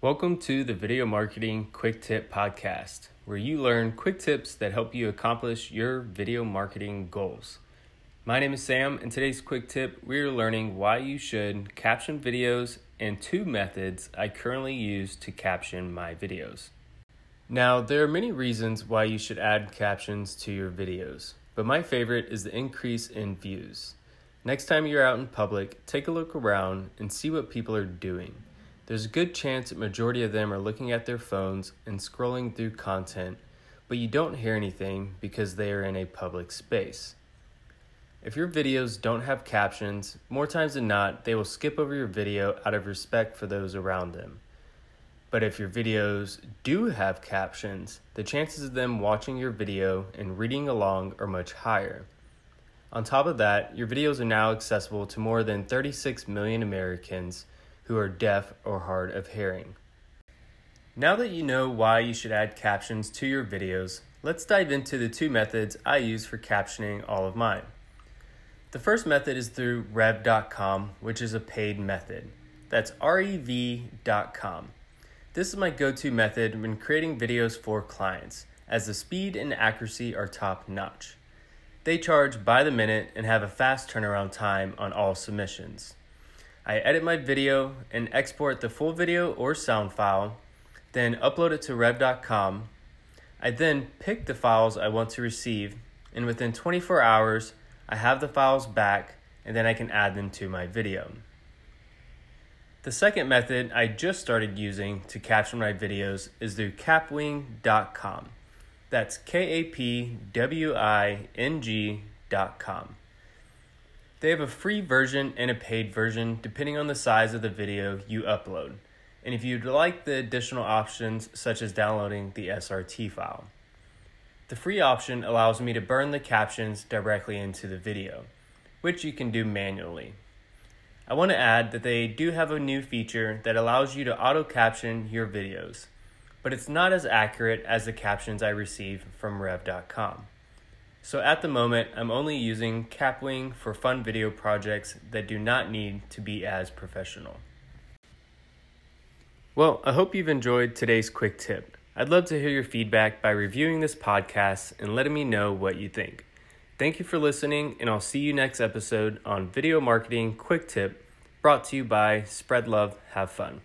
Welcome to the Video Marketing Quick Tip Podcast, where you learn quick tips that help you accomplish your video marketing goals. My name is Sam, and today's quick tip we are learning why you should caption videos and two methods I currently use to caption my videos. Now, there are many reasons why you should add captions to your videos, but my favorite is the increase in views. Next time you're out in public, take a look around and see what people are doing. There's a good chance that majority of them are looking at their phones and scrolling through content, but you don't hear anything because they are in a public space. If your videos don't have captions, more times than not, they will skip over your video out of respect for those around them. But if your videos do have captions, the chances of them watching your video and reading along are much higher. On top of that, your videos are now accessible to more than 36 million Americans who are deaf or hard of hearing. Now that you know why you should add captions to your videos, let's dive into the two methods I use for captioning all of mine. The first method is through rev.com, which is a paid method. That's rev.com. This is my go to method when creating videos for clients, as the speed and accuracy are top notch. They charge by the minute and have a fast turnaround time on all submissions. I edit my video and export the full video or sound file, then upload it to rev.com. I then pick the files I want to receive, and within 24 hours, I have the files back and then I can add them to my video. The second method I just started using to caption my videos is through kapwing.com. That's K A P W I N G.com. They have a free version and a paid version depending on the size of the video you upload, and if you'd like the additional options such as downloading the SRT file. The free option allows me to burn the captions directly into the video, which you can do manually. I want to add that they do have a new feature that allows you to auto caption your videos, but it's not as accurate as the captions I receive from rev.com. So at the moment, I'm only using Kapwing for fun video projects that do not need to be as professional. Well, I hope you've enjoyed today's quick tip. I'd love to hear your feedback by reviewing this podcast and letting me know what you think. Thank you for listening, and I'll see you next episode on Video Marketing Quick Tip brought to you by Spread Love, Have Fun.